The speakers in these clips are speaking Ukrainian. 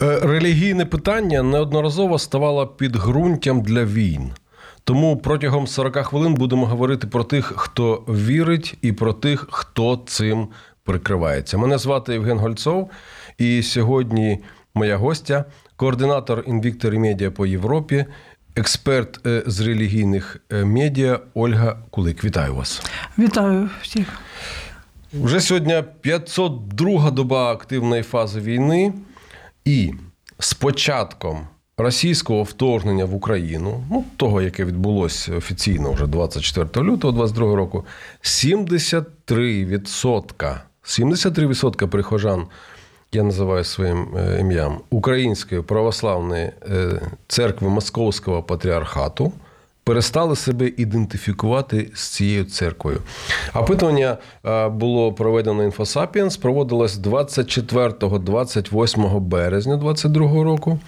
Релігійне питання неодноразово ставало підґрунтям для війн. Тому протягом 40 хвилин будемо говорити про тих, хто вірить, і про тих, хто цим прикривається. Мене звати Євген Гольцов, і сьогодні моя гостя, координатор Invictory Media по Європі, експерт е, з релігійних е, медіа Ольга Кулик. Вітаю вас. Вітаю всіх. Вже сьогодні 502 доба активної фази війни, і з початком російського вторгнення в Україну, ну того, яке відбулося офіційно вже 24 лютого 2022 року, 73%, 73% прихожан, я називаю своїм е, ім'ям, Української православної е, церкви Московського патріархату перестали себе ідентифікувати з цією церквою. Опитування е, було проведено Інфосапіенс, проводилось 24-28 березня 2022 року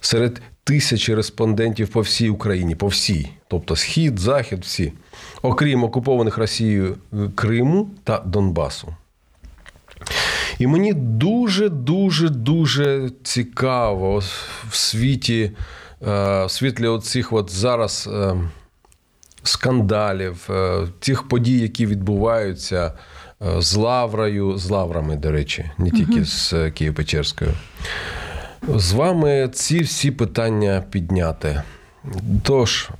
серед тисячі респондентів по всій Україні, по всій, тобто схід, захід, всі, окрім окупованих Росією е, Криму та Донбасу. І мені дуже, дуже, дуже цікаво в світі, в світлі оцих от зараз е, скандалів, е, тих подій, які відбуваються з Лаврою, з Лаврами, до речі, не тільки з Києво-Печерською. З вами ці всі питання підняти. Тож,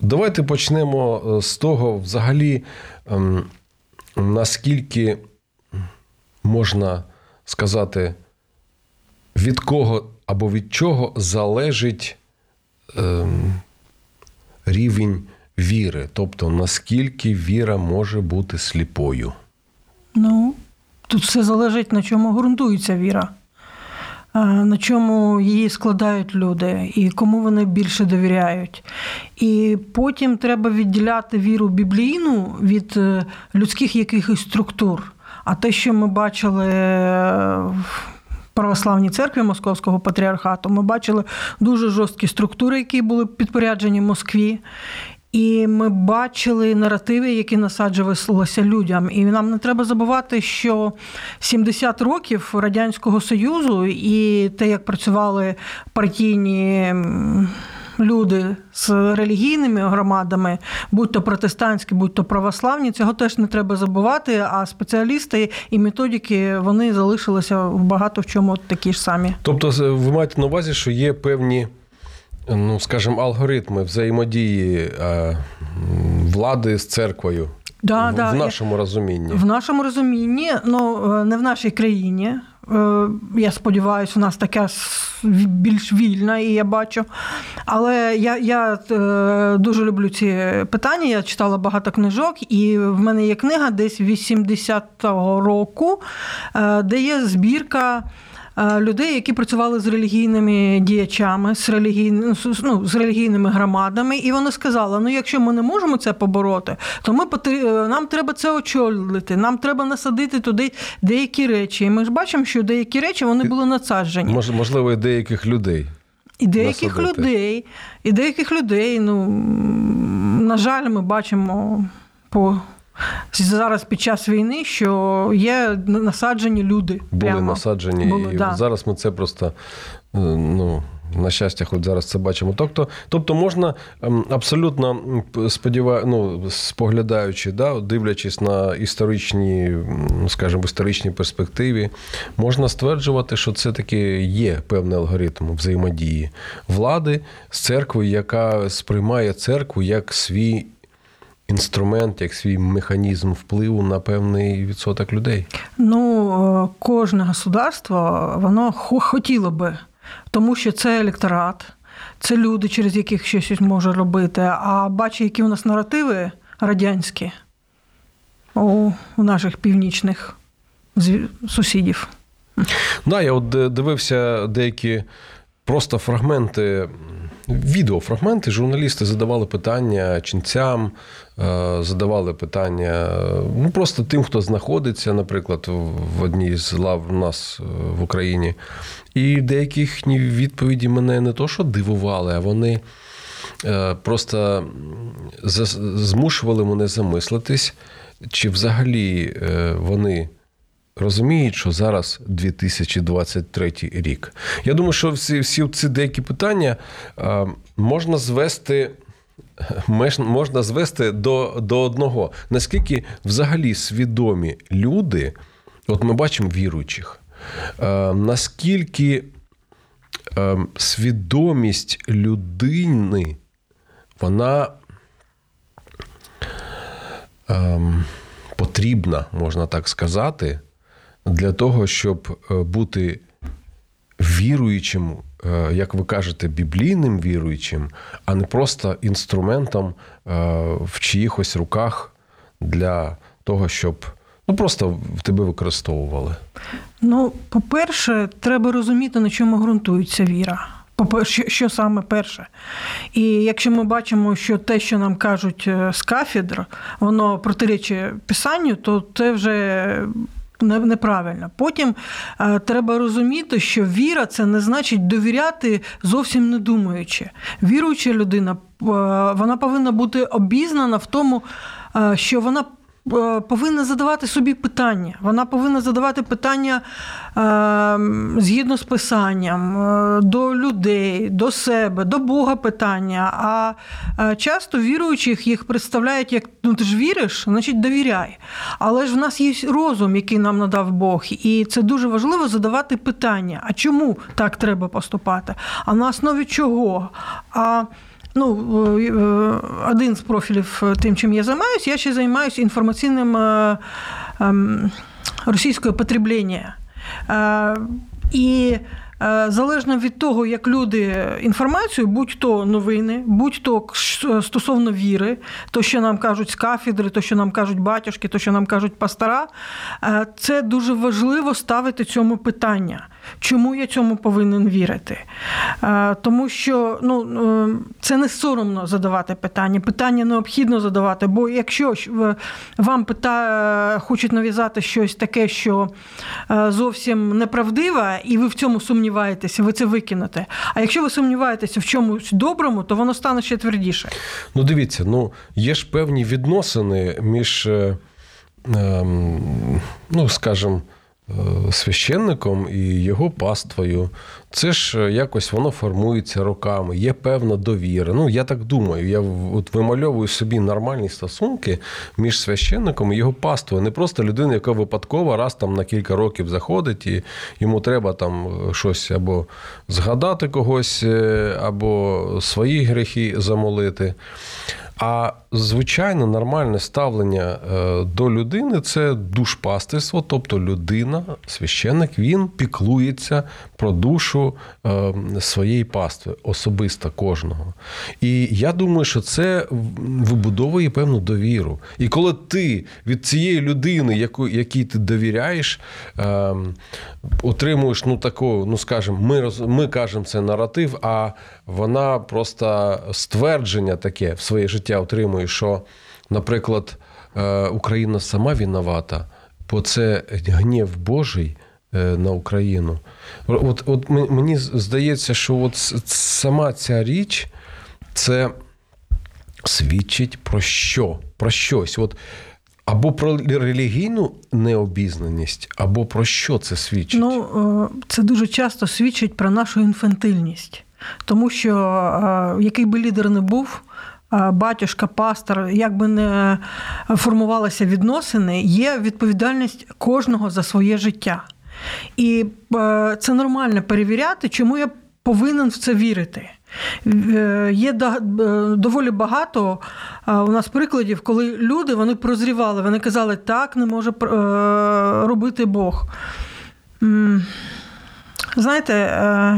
давайте почнемо з того, взагалі, ем, наскільки можна сказати, від кого або від чого залежить ем, рівень віри, тобто наскільки віра може бути сліпою. Ну, тут все залежить, на чому ґрунтується віра, на чому її складають люди, і кому вони більше довіряють. І потім треба відділяти віру біблійну від е, людських якихось структур. А те, що ми бачили в православній церкві Московського патріархату, ми бачили дуже жорсткі структури, які були підпоряджені Москві. І ми бачили наративи, які насаджувалися людям. І нам не треба забувати, що 70 років Радянського Союзу і те, як працювали партійні люди з релігійними громадами, будь то протестантські, будь то православні, цього теж не треба забувати. А спеціалісти і методики вони залишилися багато в чому такі ж самі. Тобто, ви маєте на увазі, що є певні. Ну, скажімо, алгоритми взаємодії влади з церквою да, в, да. в нашому розумінні. В нашому розумінні, ну не в нашій країні. Е, я сподіваюся, у нас така більш вільна, і я бачу. Але я я е, дуже люблю ці питання. Я читала багато книжок, і в мене є книга десь 80-го року, е, де є збірка. Людей, які працювали з релігійними діячами, з релігійними, ну, з релігійними громадами, і вони сказали: ну, якщо ми не можемо це побороти, то ми нам треба це очолити, нам треба насадити туди деякі речі. І ми ж бачимо, що деякі речі вони були надсаджені. Можливо, і деяких людей. І деяких насадити. людей, і деяких людей, ну на жаль, ми бачимо по зараз під час війни, що є насаджені люди. Були прямо. насаджені, Були, і да. зараз ми це просто ну. На щастя, хоч зараз це бачимо. Тобто, тобто можна абсолютно сподіваю, ну, споглядаючи, да, дивлячись на історичні, скажімо, історичній перспективі, можна стверджувати, що це таки є певний алгоритм взаємодії влади з церквою, яка сприймає церкву як свій інструмент, як свій механізм впливу на певний відсоток людей? Ну, кожне государство воно хотіло би, тому що це електорат, це люди, через яких щось може робити. А бачу, які у нас наративи радянські у, наших північних сусідів. Да, я от дивився деякі просто фрагменти. Відеофрагменти журналісти задавали питання ченцям, е, задавали питання ну просто тим, хто знаходиться, наприклад, в одній з лав у нас е, в Україні. І деякі їхні відповіді мене не то, що дивували, а вони е, просто змушували мене замислитись, чи взагалі вони розуміють, що зараз 2023 рік. Я думаю, що всі всі ці деякі питання можна звести. Можна звести до до одного. Наскільки взагалі свідомі люди, от ми бачимо віруючих, наскільки свідомість людини, вона потрібна, можна так сказати, для того, щоб е, бути віруючим, е, як ви кажете, біблійним віруючим, а не просто інструментом е, в чиїхось руках для того, щоб ну просто тебе використовували. Ну, по-перше, треба розуміти, на чому ґрунтується віра. Що, саме перше? І якщо ми бачимо, що те, що нам кажуть з кафедр, воно протирічить писанню, то це вже неправильно. Потім е, треба розуміти, що віра це не значить довіряти зовсім не думаючи. Віруюча людина е, вона повинна бути обізнана в тому, е, що вона повинна задавати собі питання. Вона повинна задавати питання е, згідно з писанням е, до людей, до себе, до Бога питання. А часто віруючих їх представляють як ну ти ж віриш, значить довіряй. Але ж в нас є розум, який нам надав Бог, і це дуже важливо задавати питання: а чому так треба поступати? А на основі чого? А Ну, е, е, один з профілів е, тим, чим я займаюся, я ще займаюся інформаційним російською російського потреблення. І залежно від того, як люди інформацію, будь-то новини, будь-то стосовно віри, то, що нам кажуть з кафедри, то, що нам кажуть батюшки, то, що нам кажуть пастора, е, це дуже важливо ставити цьому питання. Чому я цьому повинен вірити? Е, тому що ну, це не соромно задавати питання. Питання необхідно задавати, бо якщо вам пита... хочуть нав'язати щось таке, що зовсім неправдиве, і ви в цьому сумніваєтеся, сумніваєтеся, ви це викинете. А якщо ви сумніваєтеся в чомусь доброму, то воно стане ще твердіше. Ну, дивіться, ну є ж певні відносини між, е, ем, ну скажімо, священником і його паствою. Це ж е, якось воно формується роками, є певна довіра. Ну, я так думаю, я от вимальовую собі нормальні стосунки між священником і його паствою. Не просто людина, яка випадково раз там на кілька років заходить, і йому треба там е, щось або згадати когось, або свої гріхи замолити. А звичайно, нормальне ставлення е, до людини це душпастерство, тобто людина, священник, він піклується про душу е, своєї пастви, особисто кожного. І я думаю, що це вибудовує певну довіру. І коли ти від цієї людини, яку, якій ти довіряєш, е, отримуєш ну таку, ну скажімо, ми ми кажемо це наратив, а вона просто ствердження таке в своє життя отримує, що, наприклад, е, Україна сама виновата, бо це гнів Божий. Е, на Україну. От от мені здається, що от сама ця річ це свідчить про що? Про щось. От або про релігійну необізнаність, або про що це свідчить? Ну, е, це дуже часто свідчить про нашу інфантильність, тому що який би лідер не був. Е, батюшка, пастор, як би не формувалися відносини, є відповідальність кожного за своє життя. І це нормально перевіряти, чому я повинен в це вірити. Е, є е, доволі багато у нас прикладів, коли люди вони прозрівали, вони казали, так не може е, робити Бог. Знаєте,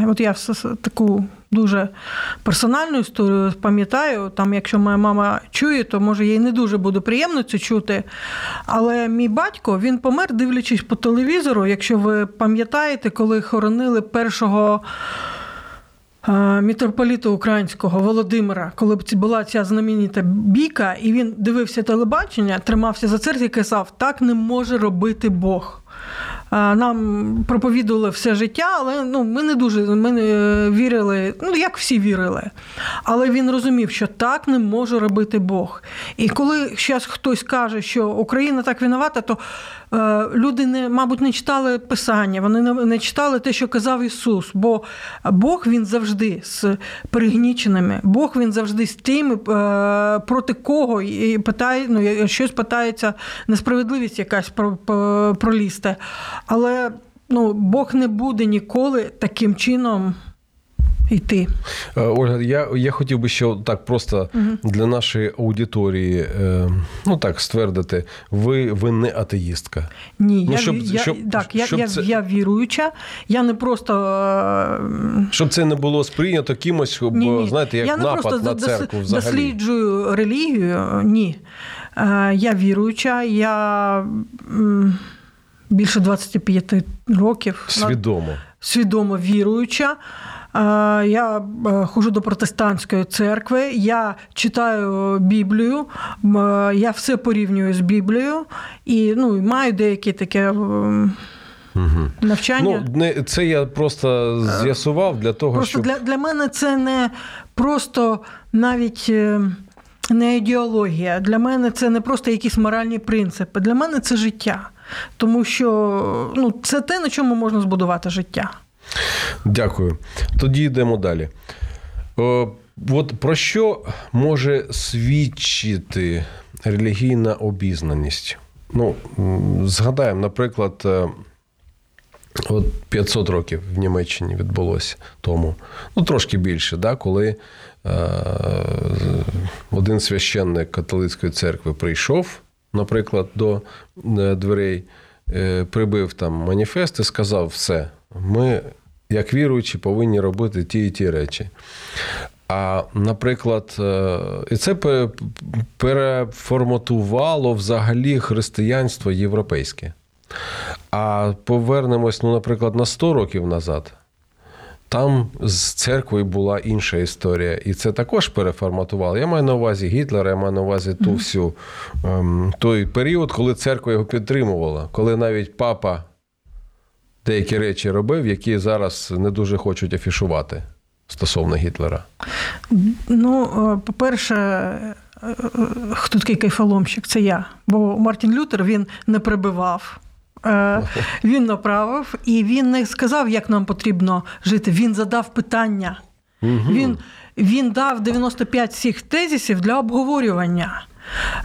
от я таку дуже персональну історію пам'ятаю. Там, якщо моя мама чує, то може їй не дуже буде приємно це чути. Але мій батько він помер, дивлячись по телевізору. Якщо ви пам'ятаєте, коли хоронили першого е, митрополіта українського Володимира, коли б була ця знаменита бійка, і він дивився телебачення, тримався за церкву і казав: так не може робити Бог. Нам проповідували все життя, але ну, ми не дуже ми не вірили, ну як всі вірили. Але він розумів, що так не може робити Бог. І коли зараз хтось каже, що Україна так винувата, то люди, не, мабуть, не читали Писання, вони не, читали те, що казав Ісус. Бо Бог він завжди з пригніченими, Бог він завжди з тими, е, проти кого і питає, ну, щось питається несправедливість якась пролізти. Але ну, Бог не буде ніколи таким чином. Йти. Е, Ольга, я я хотів би ще так просто угу. для нашої аудиторії е, ну так ствердити, ви ви не атеїстка. Ні, ну, я, щоб, я, щоб, так, щоб я, це... я віруюча, я не просто. Е, щоб це не було сприйнято кимось, ні, ні. знаєте, як я напад просто на церкву взагалі. досліджую релігію. Ні. Я віруюча, я більше 25 років. Свідомо. Свідомо віруюча. Я е, ходжу до протестантської церкви, я читаю Біблію, я все порівнюю з Біблією і ну, маю деякі таке. Угу. Навчання. Ну, не, Це я просто з'ясував для того, просто щоб... Для для мене це не просто навіть е, не ідеологія. Для мене це не просто якісь моральні принципи. Для мене це життя. Тому що ну, це те, на чому можна збудувати життя. Дякую. Тоді йдемо далі. О, От про що може свідчити релігійна обізнаність? Ну, Згадаємо, наприклад, е, от 500 років в Німеччині відбулося тому, ну трошки більше, да, коли е, один священник католицької церкви прийшов наприклад, до е, дверей, е, прибив там маніфест і сказав: все, ми, як віруючі, повинні робити ті і ті речі. А, наприклад, е, і це переформатувало взагалі християнство європейське. А повернемось, ну, наприклад, на 100 років назад. Там з церквою була інша історія, і це також переформатувало. Я маю на увазі Гітлера, я маю на увазі ту всю ем, той період, коли церква його підтримувала, коли навіть папа деякі речі робив, які зараз не дуже хочуть афішувати стосовно Гітлера. Ну, е, по-перше, е, е, хто такий кайфоломщик? Це я. Бо Мартін Лютер він не прибивав. Він направив, і він не сказав, як нам потрібно жити. Він задав питання. Він він дав 95 всіх тезисів для обговорювання.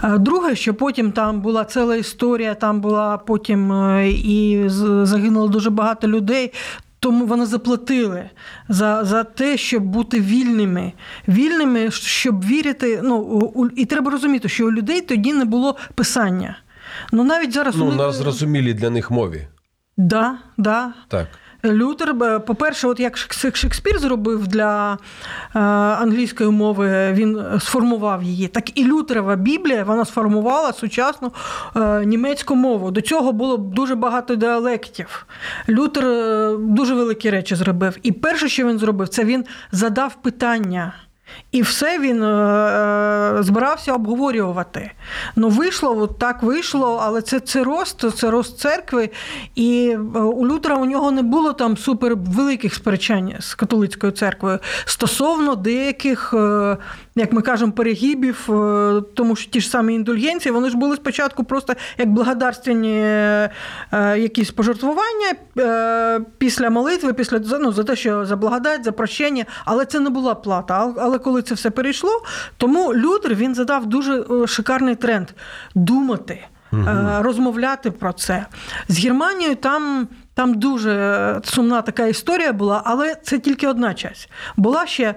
Друге, що потім там була ціла історія, там була потім е, і загинуло дуже багато людей. Тому вони заплатили за за те, щоб бути вільними, вільними, щоб вірити. Ну і треба розуміти, що у людей тоді не було писання. Ну навіть зараз ну, на зрозумілій для них мові. Да, да. Так. Лютер, по-перше, от як Шекспір зробив для е, англійської мови, він сформував її. Так і Лютерова Біблія вона сформувала сучасну е, німецьку мову. До цього було дуже багато діалектів. Лютер е, дуже великі речі зробив. І перше, що він зробив, це він задав питання. І все він е, збирався обговорювати. Ну, вийшло, от так вийшло, але це це рост, це рост церкви. І е, у Лютера у нього не було там супервеликих сперечань з католицькою церквою стосовно деяких, е, як ми кажемо, перегибів, е, тому що ті ж самі індульгенції, вони ж були спочатку просто як благодарственні е, якісь пожертвування е, після молитви, після ну, за те, що за благодать, за прощення, але це не була плата. Але коли це все перейшло, тому Лютер він задав дуже е, шикарний тренд думати, угу. розмовляти про це. З Германією там. Там дуже сумна така історія була, але це тільки одна часть. Була ще,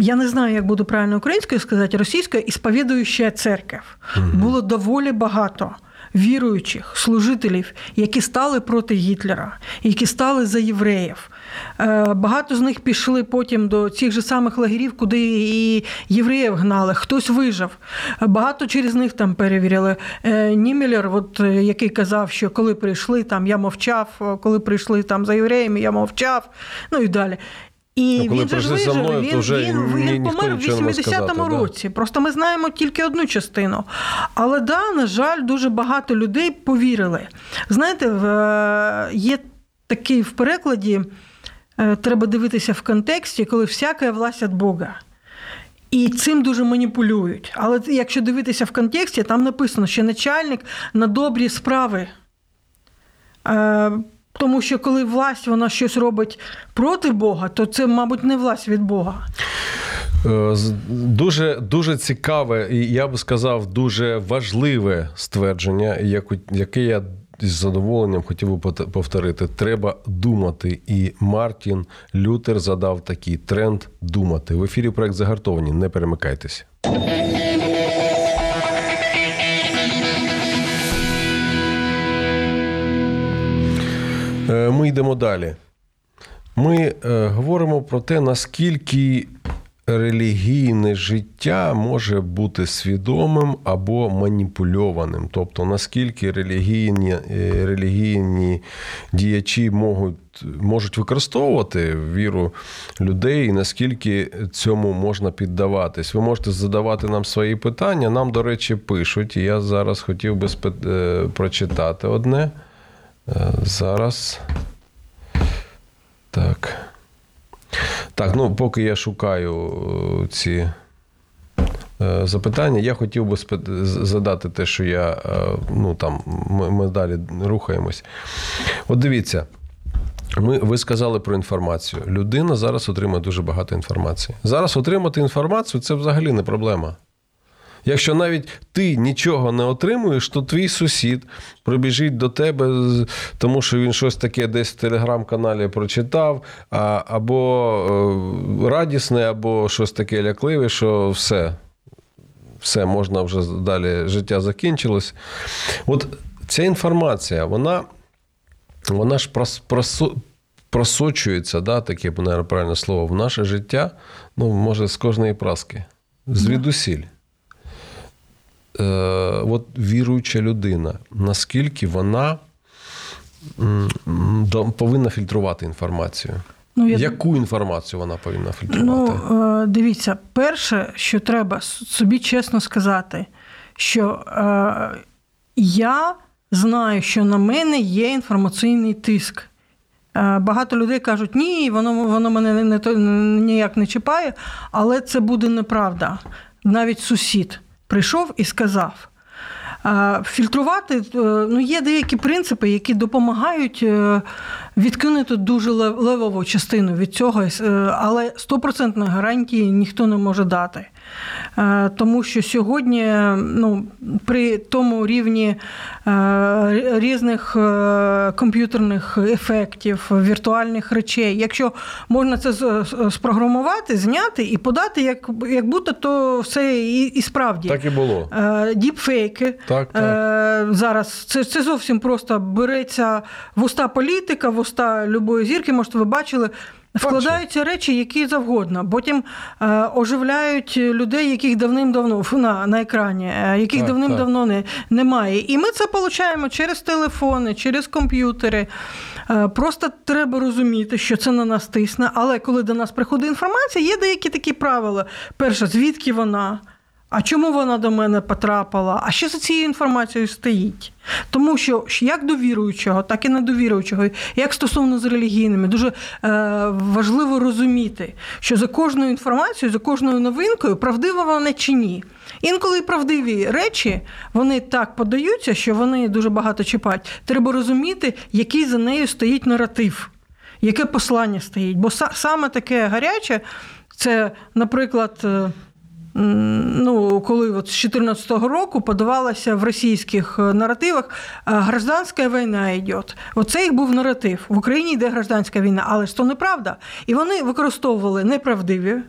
я не знаю, як буду правильно українською сказати, російською, ісповідуюча церква. Угу. Було доволі багато віруючих служителів, які стали проти Гітлера, які стали за євреїв. Е, багато з них пішли потім до цих же самих лагерів, куди і євреїв гнали. Хтось вижив. Багато через них там перевіряли. Е, Німелер, от, е, який казав, що коли прийшли, там я мовчав, коли прийшли там за євреями, я мовчав, ну і далі. І Ну, коли він же ж вижив, мною, він, вже він, ні- він помер в нічого не може 80-му сказати, да. році. Просто ми знаємо тільки одну частину. Але да, на жаль, дуже багато людей повірили. Знаєте, є такий в перекладі, треба дивитися в контексті, коли всяка власть від Бога. І цим дуже маніпулюють. Але якщо дивитися в контексті, там написано, що начальник на добрі справи. Е, тому що коли власть вона щось робить проти Бога, то це, мабуть, не власть від Бога. Е, Дуже, дуже цікаве, і я би сказав, дуже важливе ствердження, яке я з задоволенням хотів би повторити. Треба думати. І Мартін Лютер задав такий тренд думати. В ефірі проект загартовані. Не перемикайтеся. Е, Ми йдемо далі. Ми е, говоримо про те, наскільки релігійне життя може бути свідомим або маніпульованим. Тобто, наскільки релігійні, е, релігійні діячі можуть, можуть використовувати віру людей, і наскільки цьому можна піддаватись. Ви можете задавати нам свої питання. Нам, до речі, пишуть, і я зараз хотів би спи- е, прочитати одне. Е, Зараз. Так. Так, ну поки я шукаю е, ці е, запитання, я хотів би задати те, що я. е, Ну там ми, ми далі рухаємось. От дивіться. Ми, ви сказали про інформацію. Людина зараз отримує дуже багато інформації. Зараз отримати інформацію це взагалі не проблема. Якщо навіть ти нічого не отримуєш, то твій сусід прибіжить до тебе, тому що він щось таке десь в телеграм-каналі прочитав, або е, радісне, або щось таке лякливе, що все, все, можна вже далі життя закінчилось. От ця інформація, вона, вона ж прос, просо- просочується, да, таке, мабуть, правильне слово, в наше життя, ну, може, з кожної праски, звідусіль. Е, от віруюча людина, наскільки вона повинна фільтрувати інформацію? Ну, я- Яку інформацію вона повинна Ну, фільтрувати? е, дивіться, перше, що треба собі чесно сказати, що е, я знаю, що на мене є інформаційний тиск. Е, Багато людей кажуть, ні, воно, воно мене не, не, ніяк не чіпає, але це буде неправда. Навіть сусід прийшов і сказав. Фільтрувати е, ну, є деякі принципи, які допомагають е, відкинути дуже лев- левову частину від цього, е, але стопроцентної гарантії ніхто не може дати. Е, Тому що сьогодні ну, при тому рівні е, різних е, комп'ютерних ефектів, віртуальних речей, якщо можна це спрограмувати, зняти і подати, як, як будто то все і, і справді. Так і було. Діпфейки. Так, так. Зараз це, це зовсім просто береться в уста політика, в уста любої зірки, може, ви бачили. Вкладаються речі, які завгодно. Потім е, оживляють людей, яких давним-давно на, на екрані, е, яких Так, давним-давно не, немає. І ми це отримуємо через телефони, через комп'ютери. Е, Просто треба розуміти, що це на нас тисне. Але коли до нас приходить інформація, є деякі такі правила. Перше, звідки вона? А чому вона до мене потрапила? А що за цією інформацією стоїть? Тому що як до віруючого, так і недовіруючого, як стосовно з релігійними, дуже е, важливо розуміти, що за кожною інформацією, за кожною новинкою, правдива вона чи ні. Інколи правдиві речі вони так подаються, що вони дуже багато чіпають. Треба розуміти, який за нею стоїть наратив, яке послання стоїть. Бо са- саме таке гаряче, це, наприклад. Ну, коли от з 2014 року подавалася в російських е, наративах е, гражданська війна йде. Оце їх був наратив. В Україні йде гражданська війна, але ж то неправда. І вони використовували неправдиві.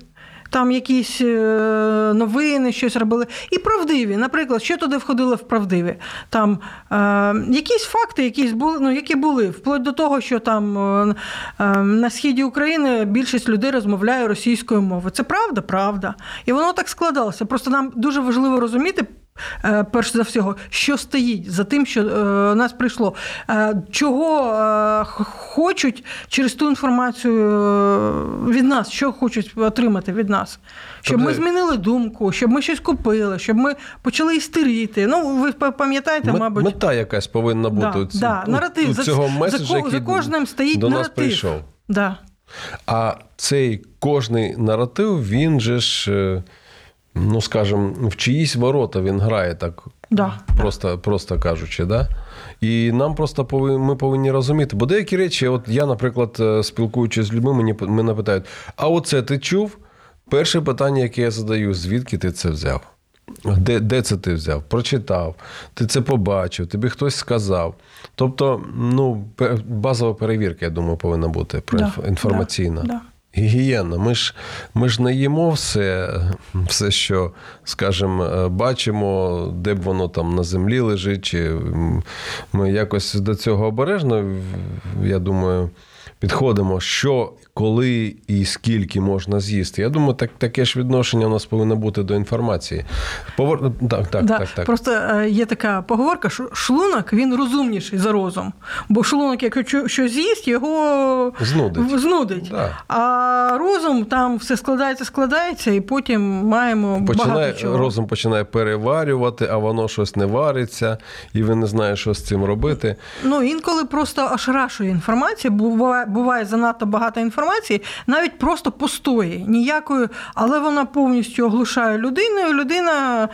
Там якісь е, новини, щось робили. І правдиві. Наприклад, що туди входило в правдиві? Там е, якісь факти, якісь були, ну, які були, вплоть до того, що там е, е, на східі України більшість людей розмовляє російською мовою. Це правда, правда. І воно так складалося. Просто нам дуже важливо розуміти перш за всього, що стоїть за тим, що е, нас прийшло, Е, чого е, хочуть через ту інформацію е, від нас, що хочуть отримати від нас. Щоб ми Тобто- змінили думку, щоб ми щось купили, щоб ми почали істерити. Ну, ви пам'ятаєте, Мет- мабуть. Мета якась повинна бути Да, у, ці- да, у- наратив. у За- цього за меседжа, ко- який за кожним стоїть до нас наратив. прийшов. Да. А цей кожний наратив, він же ж, е, ну скажімо, в чиїсь ворота він грає так. Да. Просто, просто кажучи, да? І нам просто повинні, ми повинні розуміти. Бо деякі речі, от я, наприклад, е, спілкуючись з людьми, мені мене питають: а оце ти чув? Перше питання, яке я задаю, звідки ти це взяв? Де, де це ти взяв? Прочитав, ти це побачив, тобі хтось сказав. Тобто, ну, базова перевірка, я думаю, повинна бути Да, інформаційна. да, да. Гігієна. Ми ж, ми ж не їмо все, все, що, скажімо, е, бачимо, де б воно там на землі лежить. Чи ми якось до цього обережно, я думаю, підходимо, що, коли і скільки можна з'їсти. Я думаю, так, таке ж відношення у нас повинно бути до інформації. Повер... Так, так, да. так, так. Просто е, є така поговорка, що шлунок він розумніший за розум. Бо шлунок, якщо щось з'їсть, його Знудить. знудить. Да. А розум там все складається, складається, і потім маємо Починає, багато чого. розум починає переварювати, а воно щось не вариться, і ви не знаєте, що з цим робити. Ну, інколи просто ошарашує інформація, буває, буває занадто багато інформації, навіть просто пустої, ніякої, але вона повністю оглушає людину, і людина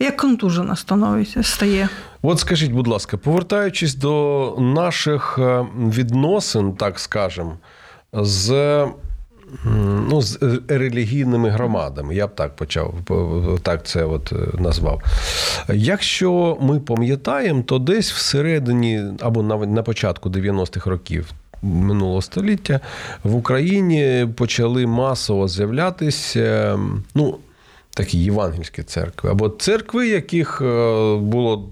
як контужена становиться, стає. От скажіть, будь ласка, повертаючись до наших е, відносин, так скажемо, з, ну, з релігійними громадами, я б так почав, так це от е, назвав. Якщо ми пам'ятаємо, то десь всередині або на початку 90-х років. Минулого століття в Україні почали масово з'являтися ну, такі євангельські церкви, або церкви, яких е, було,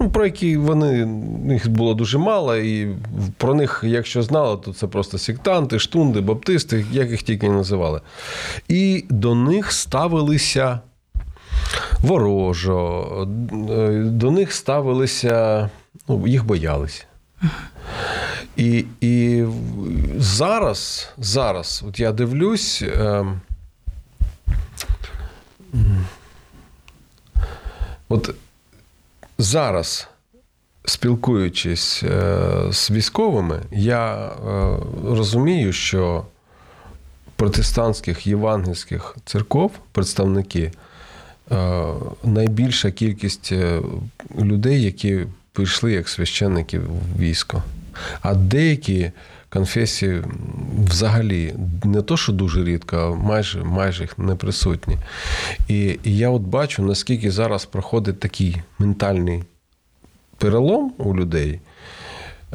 ну, про які вони їх було дуже мало, і про них, якщо знали, то це просто сектанти, штунди, баптисти, як їх тільки не називали. І до них ставилися ворожо, е, до них ставилися, ну, їх боялися. І, і зараз, зараз, от я дивлюсь. Е, От зараз, спілкуючись е, з військовими, я е, розумію, що протестантських євангельських церков, представники, е, найбільша кількість е, людей, які прийшли як священники в військо. А деякі конфесії взагалі не то, що дуже рідко, а майже, майже їх не присутні. І, і я от бачу, наскільки зараз проходить такий ментальний перелом у людей.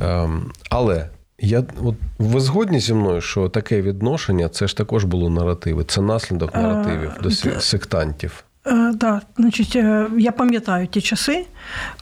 Ем, але я, от, ви згодні зі мною, що таке відношення це ж також було наративи, це наслідок Е, наративів до сі- це- сектантів. Е, да, значить, е, я пам'ятаю ті часи,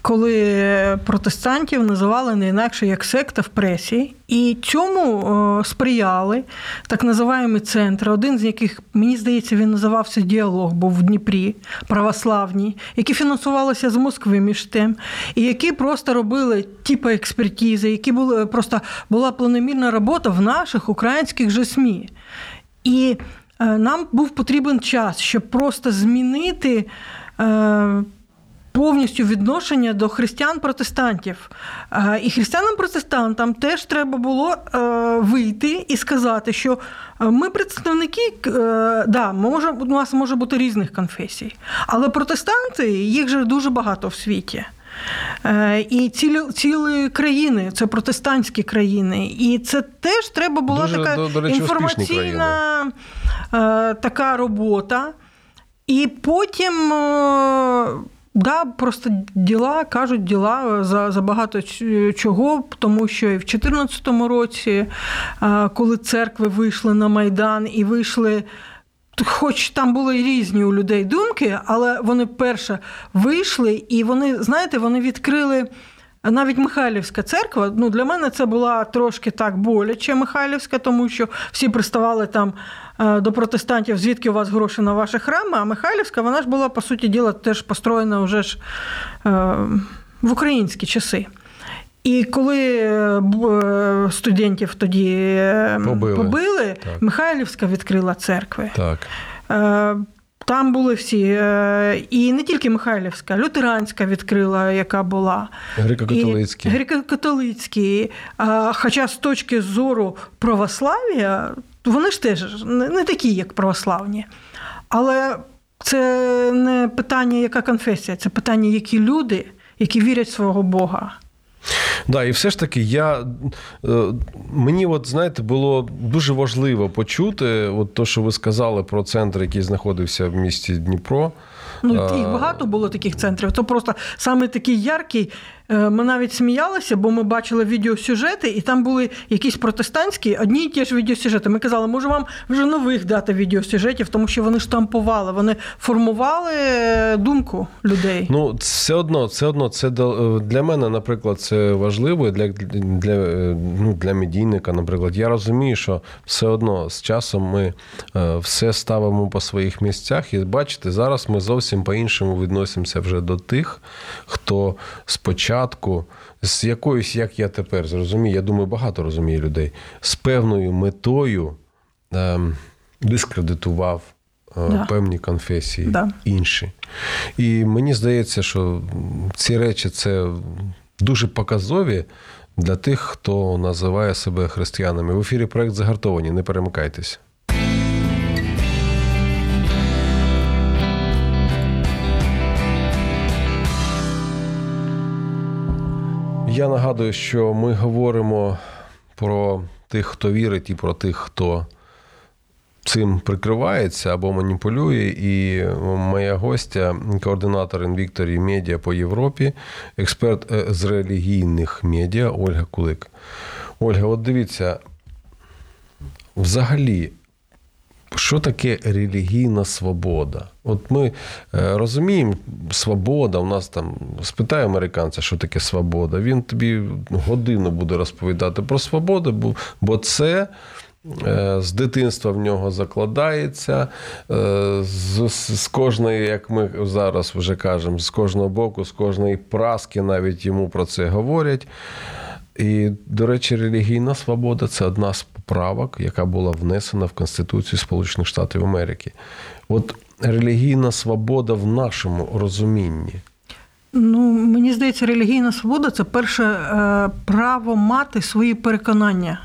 коли протестантів називали не інакше як секта в пресі, і цьому е, сприяли так називаємо центри, один з яких, мені здається, він називався Діалог, був в Дніпрі, православні, які фінансувалися з Москви між тим, і які просто робили типу експертизи, які були просто була планомірна робота в наших українських же СМІ. І нам був потрібен час, щоб просто змінити. Е, Повністю відношення до християн-протестантів. Е, І християнам-протестантам теж треба було е, вийти і сказати, що е, ми представники, е, да, може, у нас може бути різних конфесій, але протестанти, їх же дуже багато в світі. Е, І цілі, цілі країни, це протестантські країни. І це теж треба була Дуже, така до- до речі, інформаційна е, така робота. І потім. е, Да, просто діла кажуть діла за, за багато чого, тому що і в 2014 році, коли церкви вийшли на Майдан і вийшли, хоч там були різні у людей думки, але вони перше вийшли, і вони, знаєте, вони відкрили. навіть Михайлівська церква, ну для мене це була трошки так боляче Михайлівська, тому що всі приставали там е, до протестантів, звідки у вас гроші на ваші храми. А Михайлівська, вона ж була, по суті діла, теж построєна вже ж е, в українські часи. І коли е, е, студентів тоді е, Побили. побили Михайлівська відкрила церкви. Так. Там були всі. І не тільки Михайлівська, лютеранська відкрила, яка була. Греко-католицькі. Греко-католицькі. Хоча з точки зору православ'я, вони ж теж не такі, як православні. Але це не питання, яка конфесія, це питання, які люди, які вірять в свого Бога. Да, і все ж таки, я е, мені, от знаєте, було дуже важливо почути, от то, що ви сказали про центр, який знаходився в місті Дніпро. Ну, їх багато було таких центрів. Це просто саме такий яркий. Е, Ми навіть сміялися, бо ми бачили відеосюжети, і там були якісь протестантські, одні і ті ж відеосюжети. Ми казали, може вам вже нових дати відеосюжетів, тому що вони штампували, вони формували е, думку людей. Ну, все одно, все одно, це для мене, наприклад, це важливо для, для, е, ну, для медійника, наприклад. Я розумію, що все одно з часом ми е, все ставимо по своїх місцях. І бачите, зараз ми зовсім по-іншому відносимося вже до тих, хто спочатку з якоюсь, як я тепер зрозумію, я думаю, багато розуміє людей, з певною метою ем, дискредитував е, Да. певні конфесії Да. інші. І мені здається, що ці речі це дуже показові для тих, хто називає себе християнами. В ефірі проект загартовані. Не перемикайтесь. Я нагадую, що ми говоримо про тих, хто вірить, і про тих, хто цим прикривається або маніпулює. І моя гостя, координатор Invictory Media по Європі, експерт е, з релігійних медіа Ольга Кулик. Ольга, от дивіться, взагалі. Що таке релігійна свобода? От ми е, розуміємо, свобода, у нас там спитай американця, що таке свобода. Він тобі годину буде розповідати про свободу, бо, це е, з дитинства в нього закладається. е, з, з кожної, як ми зараз вже кажемо, з кожного боку, з кожної праски навіть йому про це говорять. І, до речі, релігійна свобода це одна з поправок, яка була внесена в Конституцію Сполучених Штатів Америки. От релігійна свобода в нашому розумінні. Ну, мені здається, релігійна свобода це перше е, право мати свої переконання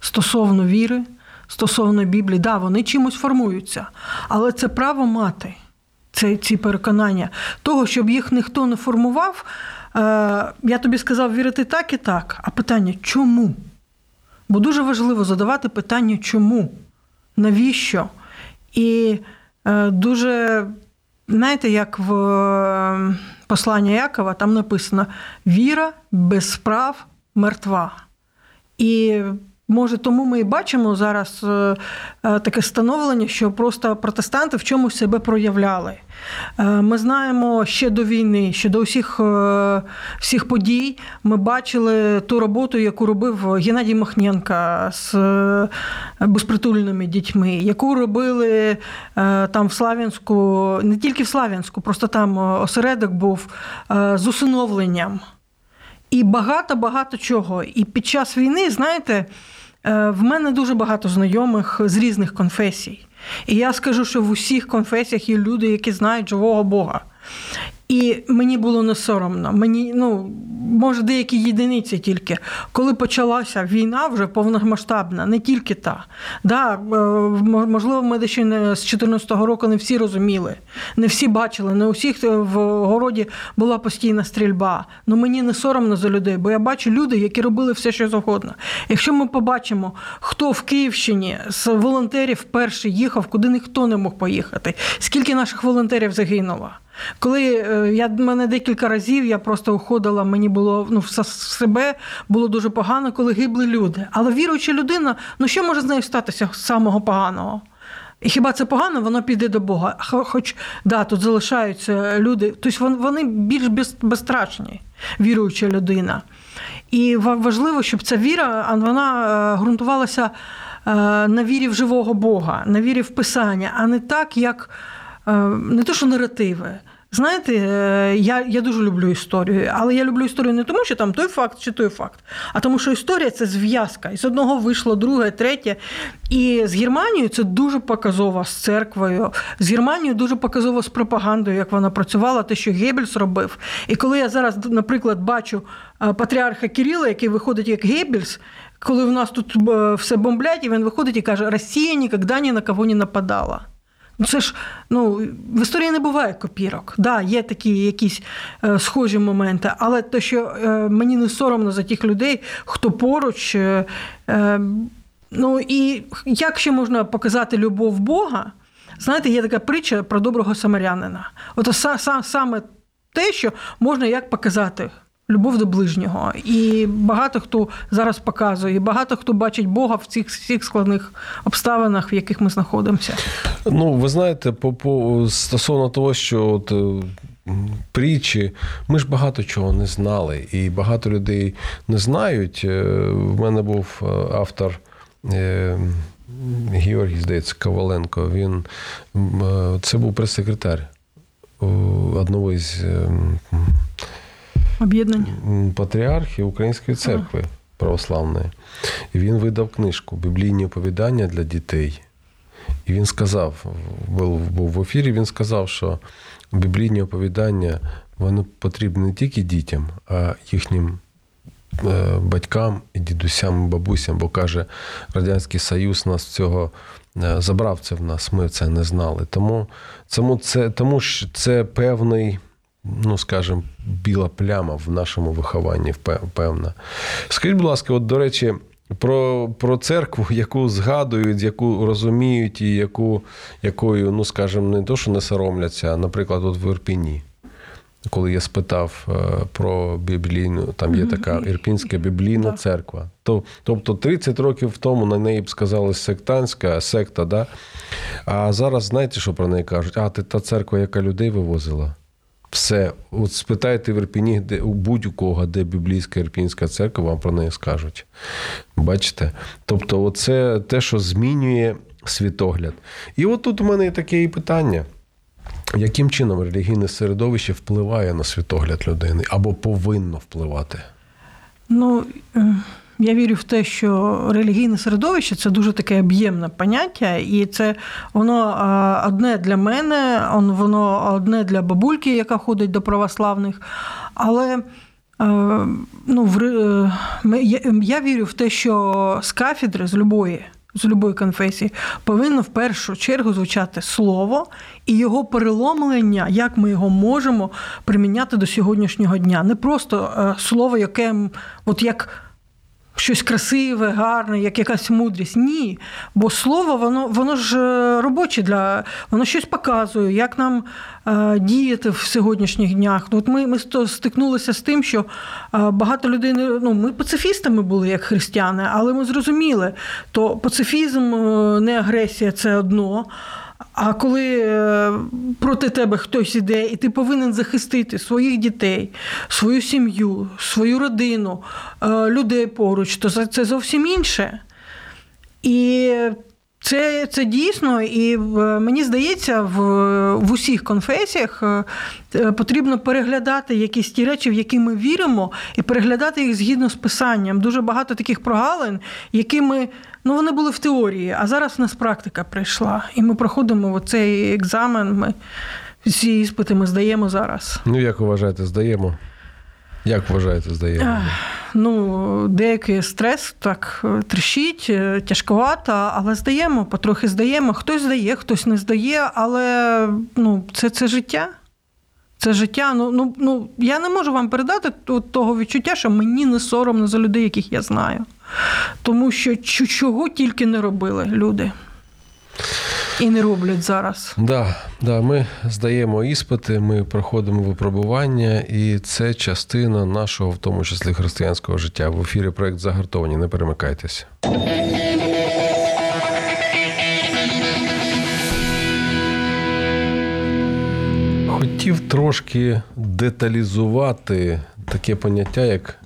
стосовно віри, стосовно Біблії. Да, вони чимось формуються, але це право мати це, ці переконання. Того, щоб їх ніхто не формував, е, я тобі сказав вірити так і так. А питання чому? Бо дуже важливо задавати питання чому, навіщо? І дуже, знаєте, як в е, посланні Якова там написано: віра без справ мертва. І може, тому ми і бачимо зараз е, е, таке становлення, що просто протестанти в чомусь себе проявляли. Е, Ми знаємо ще до війни, ще до всіх, е, всіх подій. Ми бачили ту роботу, яку робив Геннадій Махненка з безпритульними дітьми, яку робили там в Слав'янську, не тільки в Слав'янську, просто там осередок був з усиновленням. І багато-багато чого. І під час війни, знаєте, е, в мене дуже багато знайомих з різних конфесій. І я скажу, що в усіх конфесіях є люди, які знають живого Бога. І мені було не соромно. Мені, ну, може, деякі єдиниці тільки. Коли почалася війна вже повномасштабна, не тільки та. Да, е, мо- можливо, ми ще не з 14-го року не всі розуміли, не всі бачили, не у всіх е, в городі була постійна стрільба. Ну мені не соромно за людей, бо я бачу люди, які робили все, що завгодно. Якщо ми побачимо, хто в Київщині з волонтерів перший їхав, куди ніхто не мог поїхати, скільки наших волонтерів загинуло. Коли е, я мене декілька разів я просто уходила, мені було ну, в себе було дуже погано, коли гибли люди. Але віруюча людина, ну що може з нею статися самого поганого? І хіба це погано, воно піде до Бога. Хоч да, тут залишаються люди, тобто вони більш безстрашні, віруюча людина. І важливо, щоб ця віра вона е, ґрунтувалася е, на вірі в живого Бога, на вірі в Писання, а не так, як не то, що наративи. Знаєте, е, я, я дуже люблю історію, але я люблю історію не тому, що там той факт чи той факт, а тому, що історія це зв'язка. І з одного вийшло друге, третє. І з Германією це дуже показово з церквою. З Германією дуже показово з пропагандою, як вона працювала, те, що Геббельс робив. І коли я зараз, наприклад, бачу е, патріарха Кирила, який виходить як Геббельс, коли в нас тут е, все бомблять, і він виходить і каже: Росія ніколи ні на кого не нападала. Ну, це ж ну, в історії не буває копірок. Да, є такі якісь е, схожі моменти, але те, що е, мені не соромно за тих людей, хто поруч. Е, е, ну і як ще можна показати любов Бога? Знаєте, є така притча про доброго самарянина. От са, са, саме те, що можна як показати. Любов до ближнього. І багато хто зараз показує, і багато хто бачить Бога в цих всіх складних обставинах, в яких ми знаходимося. Ну, ви знаєте, по, стосовно того, що от, е, притчі, ми ж багато чого не знали, і багато людей не знають. Е, В мене був е, автор. Георгій, здається, Коваленко. Він це був прес-секретар одного із е, м, Об'єднання. м, патріархів Української церкви православної. І він видав книжку Біблійні оповідання для дітей. І він сказав, був, був в ефірі, він сказав, що біблійні оповідання вони потрібні не тільки дітям, а їхнім е, батькам і дідусям, і бабусям, бо каже, Радянський Союз нас цього е, забрав це в нас, ми це не знали. Тому, тому, це, тому що це певний, ну скажімо, біла пляма в нашому вихованні, певна. Скажіть, будь ласка, от, до речі, про, про церкву, яку згадують, яку розуміють, і яку, якою, ну скажімо, не то, що не соромляться, а, наприклад, от в Ірпіні. Коли я спитав е, про біблійну, там є така Ірпінська біблійна церква. То, тобто 30 років тому на неї б сказали сектантська секта, да? а зараз знаєте, що про неї кажуть? А, ти та церква, яка людей вивозила. Все, от спитайте в Ірпіні, де у будь-кого, де біблійська ірпінська церква, вам про неї скажуть. Бачите? Тобто, оце те, що змінює світогляд. І от тут у мене є таке і питання. Яким чином релігійне середовище впливає на світогляд людини або повинно впливати? Ну, е, я вірю в те, що релігійне середовище це дуже таке об'ємне поняття, і це воно одне для мене, воно одне для бабульки, яка ходить до православних. Але ну, в, я вірю в те, що з кафедри, з любої. З любої конфесії повинно в першу чергу звучати слово і його переломлення, як ми його можемо приміняти до сьогоднішнього дня. Не просто е, слово, яке от як щось красиве, гарне, як якась мудрість. Ні. Бо слово, воно, воно ж е, робоче для воно щось показує, як нам е, діяти в сьогоднішніх днях. Ну, От ми, ми стикнулися з тим, що е, багато людей ну, ми пацифістами були як християни, але ми зрозуміли, то пацифізм, е, не агресія це одно. А коли е, проти тебе хтось іде, і ти повинен захистити своїх дітей, свою сім'ю, свою родину, е, людей поруч, то це- це зовсім інше. І це, це дійсно, і мені здається, в, в усіх конфесіях е, е, потрібно переглядати якісь ті речі, в які ми віримо, і переглядати їх згідно з писанням. Дуже багато таких прогалин, які ми. Ну, вони були в теорії, а зараз в нас практика прийшла. І ми проходимо цей екзамен. Ми всі іспити ми здаємо зараз. Ну, як вважаєте, здаємо? Як вважаєте, здаємо? Ну, деякий стрес так е, трещить, е, тяжковато, але здаємо, потрохи здаємо. Хтось здає, хтось не здає, але ну, це, це життя. Це життя. Ну, ну, ну, я не можу вам передати того відчуття, що мені не соромно за людей, яких я знаю. Тому що чого тільки не робили люди. І не роблять зараз. Да, да, Ми здаємо іспити, ми проходимо випробування, і це частина нашого, в тому числі християнського життя. В ефірі проект загартовані. Не перемикайтеся. Хотів трошки деталізувати таке поняття, як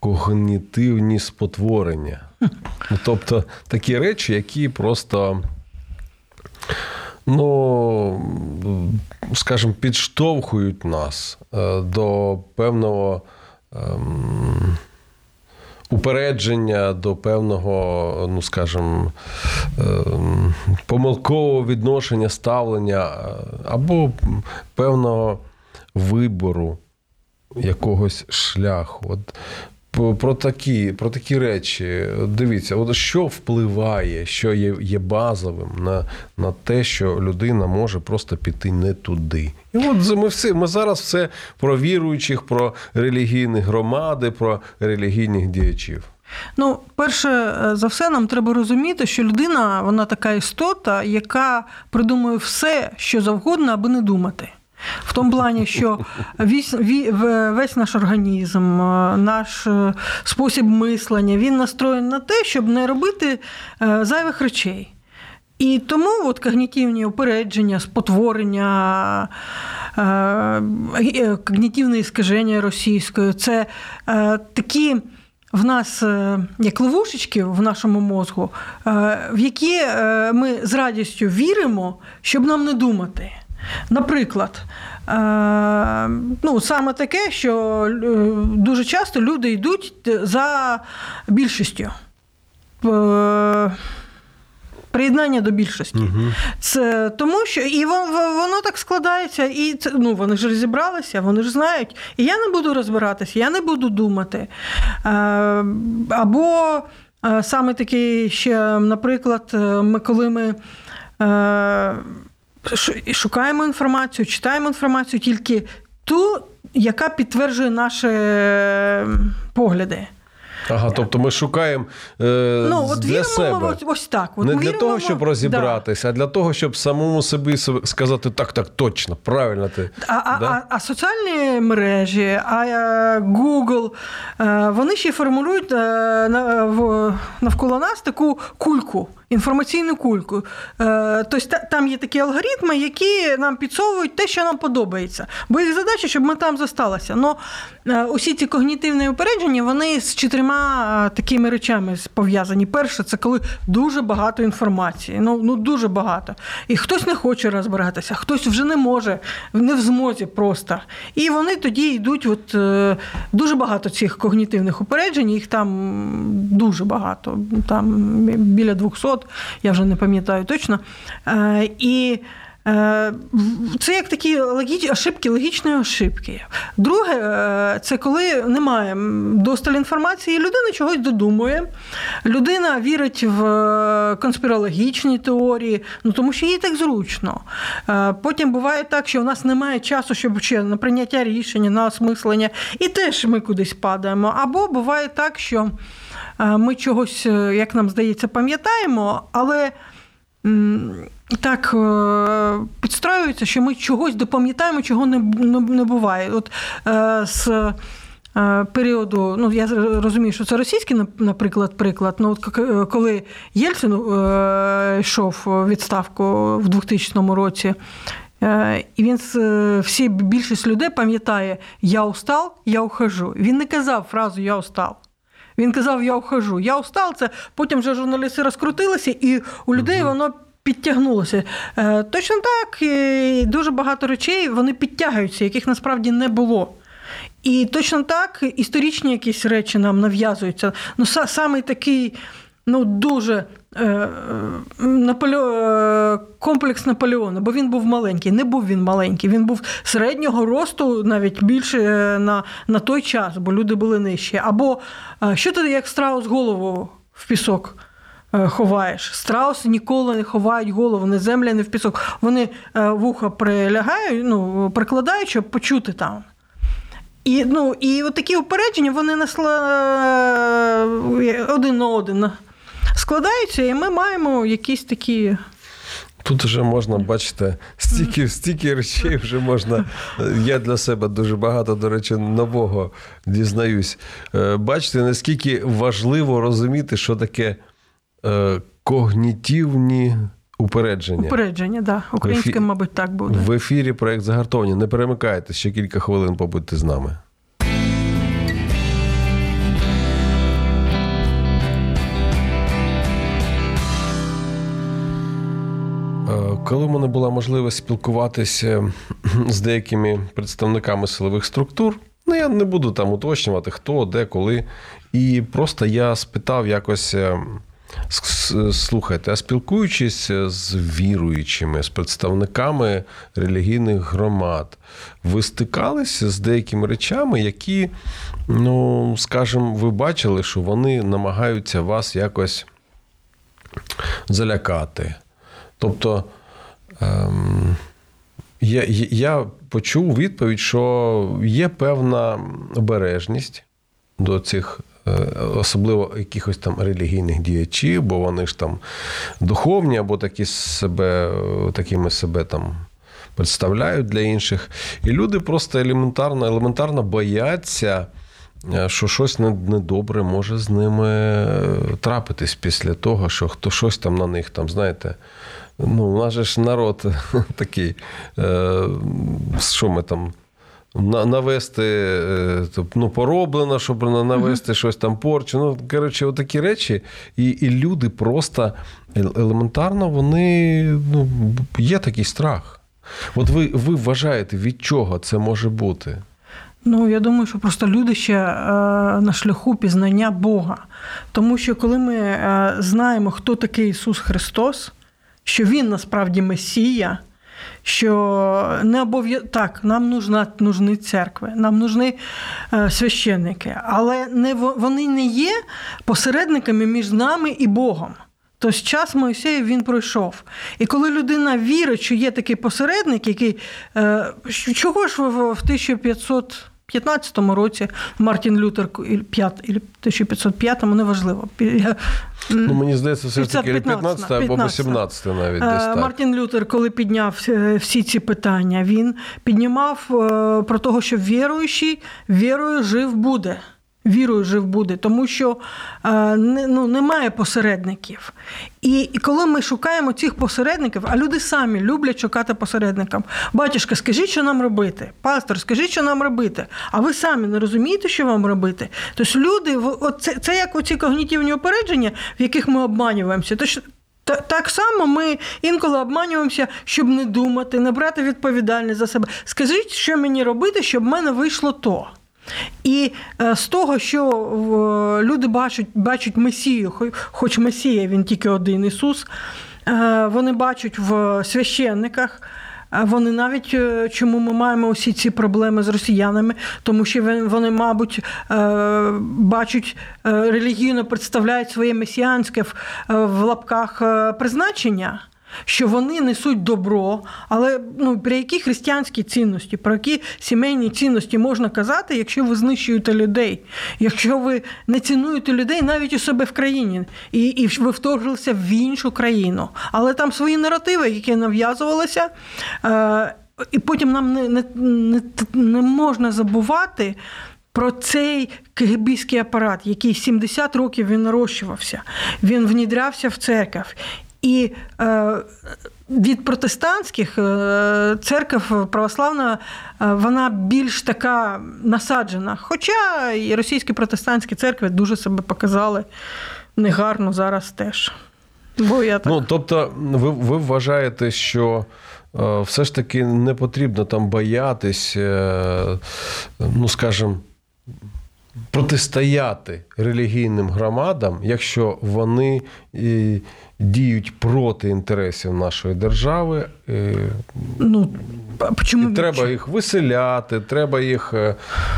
когнітивні спотворення. Ну, тобто такі речі, які просто ну, скажімо, підштовхують нас е, до певного. ем, Упередження до певного, ну скажімо, ем, помилкового відношення, ставлення е, або певного вибору якогось шляху. От про такі, про такі речі. Дивіться, от що впливає, що є, є базовим на, на те, що людина може просто піти не туди. І от ми всі, ми зараз все про віруючих, про релігійні громади, про релігійних діячів. Ну, перше е, за все, нам треба розуміти, що людина вона така істота, яка придумує все, що завгодно, аби не думати. В тому плані, що весь, наш організм, е, наш е, спосіб мислення, він настроєний на те, щоб не робити е, зайвих речей. І тому от когнітивні упередження, спотворення, когнітивне іскаження російською це такі в нас як ловушечки в нашому мозку, в які ми з радістю віримо, щоб нам не думати. Наприклад, е, ну, саме таке, що е, дуже часто люди йдуть за більшістю. Е, Приєднання до більшості. Це тому, що і воно, так складається, і це ну вони ж розібралися, вони ж знають. І я не буду розбиратися, я не буду думати. Або саме такий ще, наприклад, ми коли ми. Е, шу- шукаємо інформацію, читаємо інформацію тільки ту, яка підтверджує наші е, погляди. Ага, тобто ми шукаємо е, Ну, от для віримо себе. ось, ось так. От не для віримо того, щоб Да. а для того, щоб самому собі сказати так, так, точно, правильно ти. А, Да? а, а соціальні мережі, а е, Google, е, вони ще формулюють е, навколо нас таку кульку, інформаційну кульку. Е, Тобто там є такі алгоритми, які нам підсовують те, що нам подобається. Бо їх задача, щоб ми там зосталися. Но е, усі ці когнітивні упередження, вони з чотирма е, такими речами пов'язані. Перше, це коли дуже багато інформації. Ну, ну дуже багато. І хтось не хоче розбиратися, хтось вже не може, не в змозі просто. І вони тоді йдуть, от дуже багато цих когнітивних упереджень, їх там дуже багато, там біля 200, я вже не пам'ятаю точно. Е, І е, це як такі ошибки, логічні ошибки. Друге, е, це коли немає досталь інформації, людина чогось додумує. Людина вірить в конспірологічні теорії, ну тому що їй так зручно. Потім буває так, що у нас немає часу, щоб ще на прийняття рішення, на осмислення, і теж ми кудись падаємо. Або буває так, що ми чогось, е, як нам здається, пам'ятаємо, але. Так е, підстраюється, що ми чогось допам'ятаємо, чого не, буває. От е, з періоду, ну я розумію, що це російський, наприклад, приклад. Ну, от коли Єльцин йшов відставку в 2000 році, і він всі більшість людей пам'ятає Я устал, я ухожу. Він не казав фразу Я устал. Він казав, я ухожу. Я устал, це потім вже журналісти розкрутилися, і у людей воно підтягнулося. Е, точно так, і дуже багато речей вони підтягуються, яких насправді не було. І точно так історичні якісь речі нам нав'язуються. Ну, са- саме такий, ну, дуже е, е, Наполео, е, комплекс Наполеона, бо він був маленький. Не був він маленький, він був середнього росту, навіть більше на, на той час, бо люди були нижчі. Або що ти як страус голову в пісок? Ховаєш. Страуси ніколи не ховають голову, не земля, не в пісок. Вони вуха прилягають, ну, прикладають, щоб почути там. І, ну, і от такі упередження, вони насла... е, один на один складаються, і ми маємо якісь такі. Тут вже можна бачити стільки, стільки речей вже можна. Я для себе дуже багато, до речі, нового дізнаюсь. Е, Бачите, наскільки важливо розуміти, що таке е, когнітивні Упередження. Упередження, да. Українське, мабуть, так буде. В ефірі проект загартовані. Не перемикайтеся, ще кілька хвилин побудьте з нами. Коли в мене була можливість спілкуватися з деякими представниками силових структур, ну я не буду там уточнювати, хто, де, коли. І просто я спитав якось. е, Слухайте, а спілкуючись з віруючими, з представниками релігійних громад, ви стикалися з деякими речами, які, ну, скажімо, ви бачили, що вони намагаються вас якось залякати. Тобто, ем, я, я- почув відповідь, що є певна обережність до цих. е, Особливо якихось там релігійних діячів, бо вони ж там духовні або такі себе, такими себе там представляють для інших. І люди просто елементарно, елементарно бояться, е, що щось недобре може з ними трапитись після того, що хто щось там на них там, знаєте. Ну, у нас же ж народ такий, е, що ми там. Навести е, ну, пороблено, щоб на- навести щось там порчу. Ну, коротше, отакі речі. І, і люди просто елементарно вони ну, є такий страх. От ви, ви вважаєте, від чого це може бути? Ну, я думаю, що просто люди ще е, на шляху пізнання Бога. Тому що коли ми е, знаємо, хто такий Ісус Христос, що він насправді Месія. Що не обов'я... так, нам нужна, нужні церкви, нам нужні е, священники, але не, вони не є посередниками між нами і Богом. Тобто час Моїсея він пройшов. І коли людина вірить, що є такий посередник, який е, чого ж ви в 1500 15 році Мартін Лютер 5, 1505, неважливо. Ну, мені здається, все ж таки 15 або 18 навіть е, десь так. Мартін Лютер, коли підняв е, всі ці питання, він піднімав е, про того, що віруючий вірою жив буде. Вірою жив буде, тому що е, ну, немає посередників. І, і коли ми шукаємо цих посередників, а люди самі люблять шукати посередникам. Батюшка, скажіть, що нам робити? Пастор, скажіть, що нам робити? А ви самі не розумієте, що вам робити? Тобто люди, це, це як оці когнітивні опередження, в яких ми обманюємося. Тож Так само ми інколи обманюємося, щоб не думати, не брати відповідальність за себе. Скажіть, що мені робити, щоб в мене вийшло то. І е, з того, що люди бачать, бачать Месію, хоч Месія він тільки один Ісус, е, вони бачать в священниках. е, Вони навіть чому ми маємо усі ці проблеми з росіянами, тому що вони- мабуть, бачать релігійно представляють своє месіанське в, лапках призначення що вони несуть добро, але ну, про які християнські цінності, про які сімейні цінності можна казати, якщо ви знищуєте людей, якщо ви не цінуєте людей навіть у себе в країні, і, і ви вторглися в іншу країну. Але там свої наративи, які нав'язувалися. Е, і потім нам не, не, не, не можна забувати. Про цей КГБський апарат, який 70 років він нарощувався, він внідрявся в церкву. І е, від протестантських е, церкв православна е, вона більш така насаджена. Хоча і російські протестантські церкви дуже себе показали негарно зараз теж. Бо я так... Ну, тобто, ви, ви вважаєте, що все ж таки не потрібно там боятись, е, ну, скажімо, протистояти релігійним громадам, якщо вони діють проти інтересів нашої держави. е, ну, чому І треба їх виселяти, треба їх е,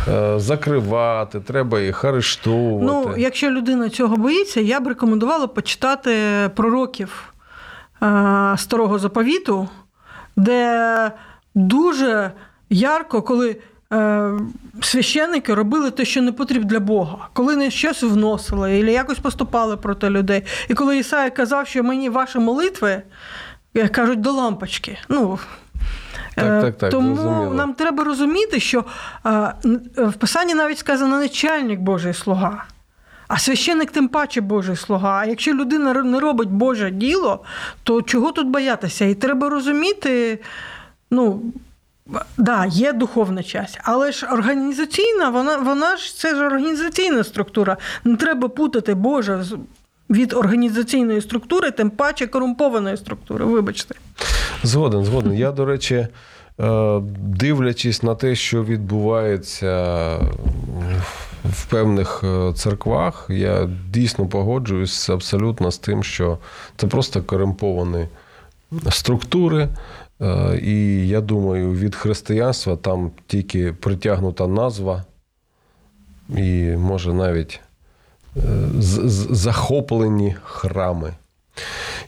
е, закривати, треба їх арештовувати. Ну, якщо людина цього боїться, я б рекомендувала почитати пророків е, старого заповіту, де дуже ярко, коли священники робили те, що не потрібно для Бога, коли не щось вносили, або якось поступали проти людей. І коли Ісая казав, що мені ваші молитви як кажуть до лампочки. Ну, Так, е, так, так, Тому зрозуміло. нам треба розуміти, що е, в Писанні навіть сказано начальник Божий слуга. А священик тим паче Божий слуга. А якщо людина не робить Боже діло, то чого тут боятися? І треба розуміти, ну. Да, є духовна часть, але ж організаційна, вона, вона ж це ж організаційна структура. Не треба путати Боже від організаційної структури, тим паче корумпованої структури. Вибачте. Згоден, згоден. Я, до речі, е, дивлячись на те, що відбувається в певних е, церквах, я дійсно погоджуюсь абсолютно з тим, що це просто корумповані структури. Е, І я думаю, від християнства там тільки притягнута назва, і може навіть е, захоплені храми.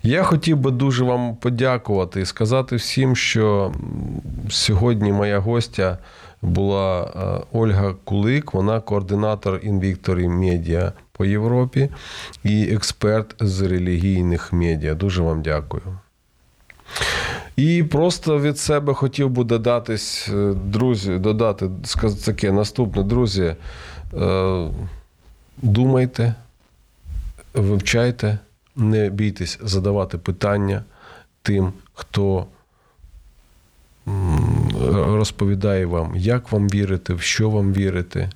Я хотів би дуже вам подякувати і сказати всім, що сьогодні моя гостя була е, Ольга Кулик, вона координатор Invictory Media по Європі і експерт з релігійних медіа. Дуже вам дякую. І просто від себе хотів би додатись, е, друзі, додати таке наступне, друзі. е, Думайте, вивчайте, не бійтесь задавати питання тим, хто розповідає вам, як вам вірити, в що вам вірити.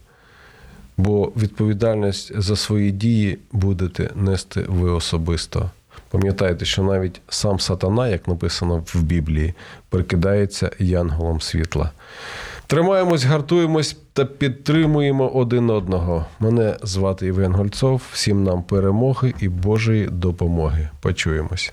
Бо відповідальність за свої дії будете нести ви особисто. Пам'ятайте, що навіть сам сатана, як написано в Біблії, прикидається янголом світла. Тримаємось, гартуємось та підтримуємо один одного. Мене звати Євген Гольцов. Всім нам перемоги і Божої допомоги. Почуємося.